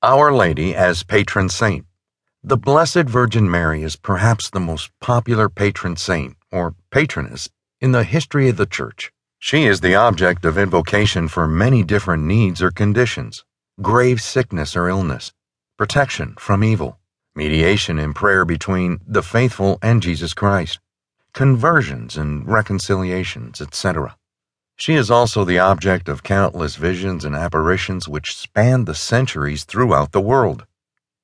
Our Lady as Patron Saint. The Blessed Virgin Mary is perhaps the most popular patron saint, or patroness, in the history of the Church. She is the object of invocation for many different needs or conditions grave sickness or illness, protection from evil, mediation in prayer between the faithful and Jesus Christ, conversions and reconciliations, etc. She is also the object of countless visions and apparitions which span the centuries throughout the world.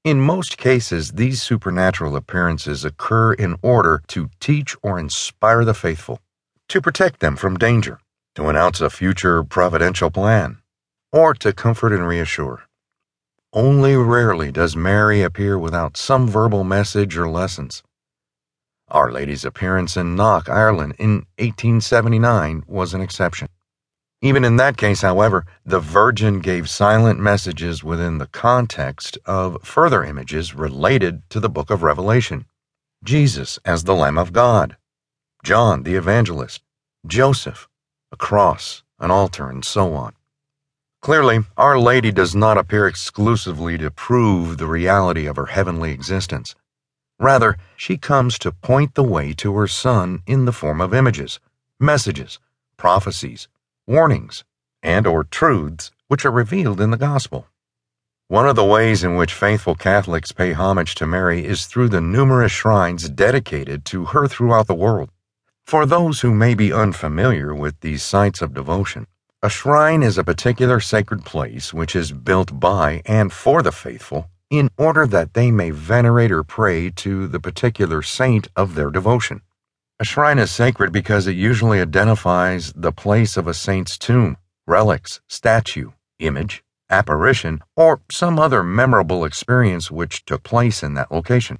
In most cases, these supernatural appearances occur in order to teach or inspire the faithful, to protect them from danger, to announce a future providential plan, or to comfort and reassure. Only rarely does Mary appear without some verbal message or lessons. Our Lady's appearance in Knock, Ireland in 1879 was an exception. Even in that case, however, the Virgin gave silent messages within the context of further images related to the book of Revelation Jesus as the Lamb of God, John the Evangelist, Joseph, a cross, an altar, and so on. Clearly, Our Lady does not appear exclusively to prove the reality of her heavenly existence. Rather, she comes to point the way to her Son in the form of images, messages, prophecies, warnings, and or truths which are revealed in the gospel. One of the ways in which faithful Catholics pay homage to Mary is through the numerous shrines dedicated to her throughout the world. For those who may be unfamiliar with these sites of devotion, a shrine is a particular sacred place which is built by and for the faithful in order that they may venerate or pray to the particular saint of their devotion. A shrine is sacred because it usually identifies the place of a saint's tomb, relics, statue, image, apparition, or some other memorable experience which took place in that location.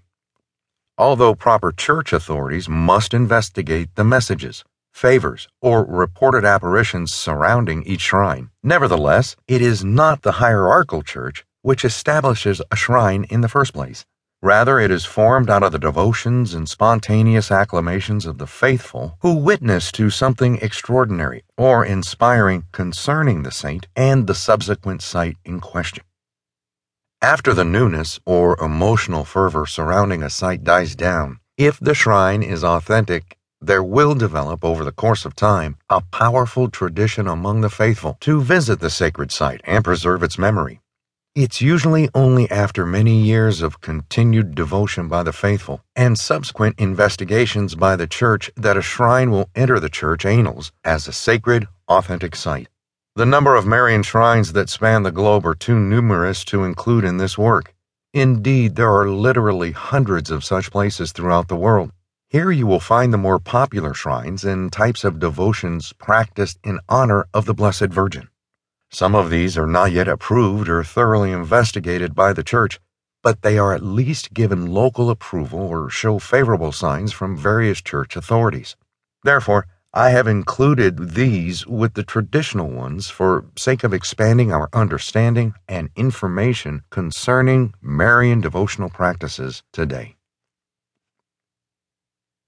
Although proper church authorities must investigate the messages, favors, or reported apparitions surrounding each shrine. Nevertheless, it is not the hierarchical church which establishes a shrine in the first place. Rather, it is formed out of the devotions and spontaneous acclamations of the faithful who witness to something extraordinary or inspiring concerning the saint and the subsequent site in question. After the newness or emotional fervor surrounding a site dies down, if the shrine is authentic there will develop over the course of time a powerful tradition among the faithful to visit the sacred site and preserve its memory. It's usually only after many years of continued devotion by the faithful and subsequent investigations by the church that a shrine will enter the church annals as a sacred, authentic site. The number of Marian shrines that span the globe are too numerous to include in this work. Indeed, there are literally hundreds of such places throughout the world. Here you will find the more popular shrines and types of devotions practiced in honor of the Blessed Virgin. Some of these are not yet approved or thoroughly investigated by the Church, but they are at least given local approval or show favorable signs from various church authorities. Therefore, I have included these with the traditional ones for sake of expanding our understanding and information concerning Marian devotional practices today.